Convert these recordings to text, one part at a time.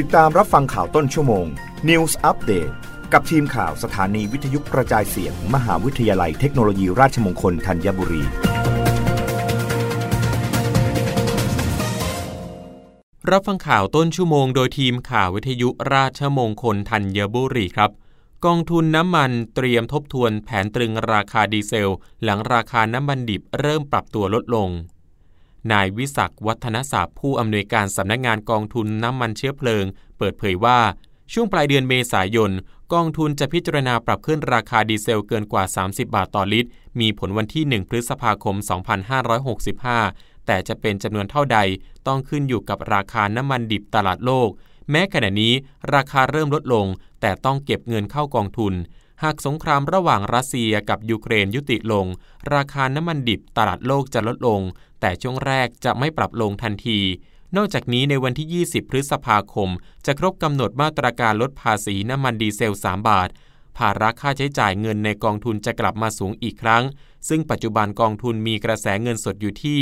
ติดตามรับฟังข่าวต้นชั่วโมง News Update กับทีมข่าวสถานีวิทยุกระจายเสียง มหาวิทยาลัยเทคโนโลยีราชมงคลธัญบุรี รับฟังข่าวต้นชั่วโมงโดยทีมข่าววิทยุราชมงคลธัญบุรีครับ กองทุนน้ำมันเตรียมทบทวนแผนตรึงราคาดีเซล หลังราคาน้ำมันดิบเริ่มปรับตัวลดลง นายวิศักวัฒนศาสตร์ผู้อำนวยการสำนักงานกองทุนน้ำมันเชื้อเพลิง เปิดเผยว่า ช่วงปลายเดือนเมษายน กองทุนจะพิจารณาปรับขึ้นราคาดีเซลเกินกว่า 30 บาทต่อลิตร มีผลวันที่ 1 พฤษภาคม 2565 แต่จะเป็นจำนวนเท่าใดต้องขึ้นอยู่กับราคาน้ำมันดิบตลาดโลก แม้ขณะนี้ราคาเริ่มลดลง แต่ต้องเก็บเงินเข้ากองทุน หากสงครามระหว่างรัสเซียกับยูเครนยุติลง ราคาน้ำมันดิบตลาดโลกจะลดลง แต่ช่วงแรกจะไม่ปรับลงทันที นอกจากนี้ในวันที่ 20 พฤษภาคม จะครบกำหนดมาตรการลดภาษีน้ำมันดีเซล 3 บาท ภาระค่าใช้จ่ายเงินในกองทุนจะกลับมาสูงอีกครั้ง ซึ่งปัจจุบันกองทุนมีกระแสเงินสดอยู่ที่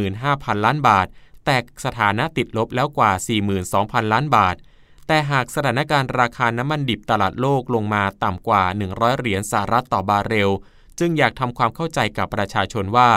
15,000 ล้านบาท แต่สถานะติดลบแล้วกว่า 42,000 ล้านบาท แต่หากสถานการณ์ราคาน้ำมันดิบตลาดโลกลงมาต่ำกว่า 100 เหรียญสหรัฐต่อบาร์เรล จึงอยากทำความเข้าใจกับประชาชนว่า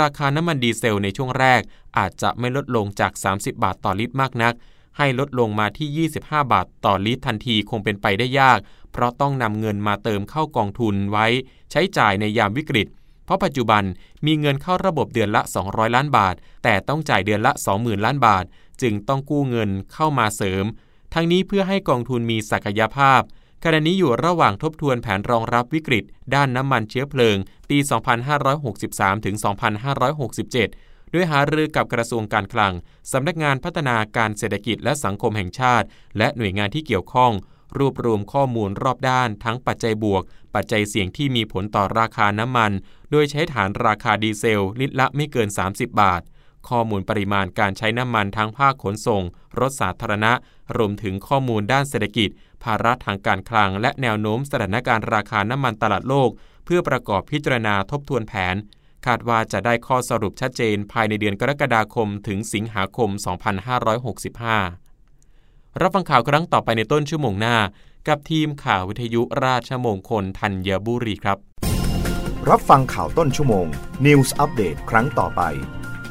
ราคาน้ำมันดีเซลในช่วงแรก อาจจะไม่ลดลงจาก 30 บาทต่อลิตรมากนัก ให้ลดลงมาที่ 25 บาทต่อลิตรทันทีคงเป็นไปได้ยาก เพราะต้องนำเงินมาเติมเข้ากองทุนไว้ ใช้จ่ายในยามวิกฤต เพราะปัจจุบันมีเงินเข้าระบบเดือนละ 200 ล้านบาท แต่ต้องจ่ายเดือนละ 20,000 ล้านบาท จึงต้องกู้เงินเข้ามาเสริม ทั้งนี้เพื่อให้กองทุนมีศักยภาพขณะนี้อยู่ระหว่างทบทวนแผนรองรับวิกฤต ด้านน้ำมันเชื้อเพลิง ปี 2563 ถึง 2567 ด้วยหารือกับกระทรวงการคลัง สำนักงานพัฒนาการเศรษฐกิจและสังคมแห่งชาติ และหน่วยงานที่เกี่ยวข้อง รวบรวมข้อมูลรอบด้าน ทั้งปัจจัยบวก ปัจจัยเสี่ยงที่มีผลต่อราคาน้ำมัน โดยใช้ฐานราคาดีเซล ลิตรละไม่เกิน 30 บาท ข้อมูลปริมาณการใช้น้ำมันทั้งภาคขนส่ง รถสาธารณะ รวมถึงข้อมูลด้านเศรษฐกิจ ภาระทางการคลัง และแนวโน้มสถานการณ์ราคาน้ำมันตลาดโลก เพื่อประกอบพิจารณาทบทวนแผน คาดว่าจะได้ข้อสรุปชัดเจนภายในเดือนกรกฎาคมถึงสิงหาคม 2565 รับฟังข่าวครั้งต่อไปในต้นชั่วโมงหน้า กับทีมข่าววิทยุราชมงคลธัญบุรีครับ รับฟังข่าวต้นชั่วโมง News Update ครั้งต่อไป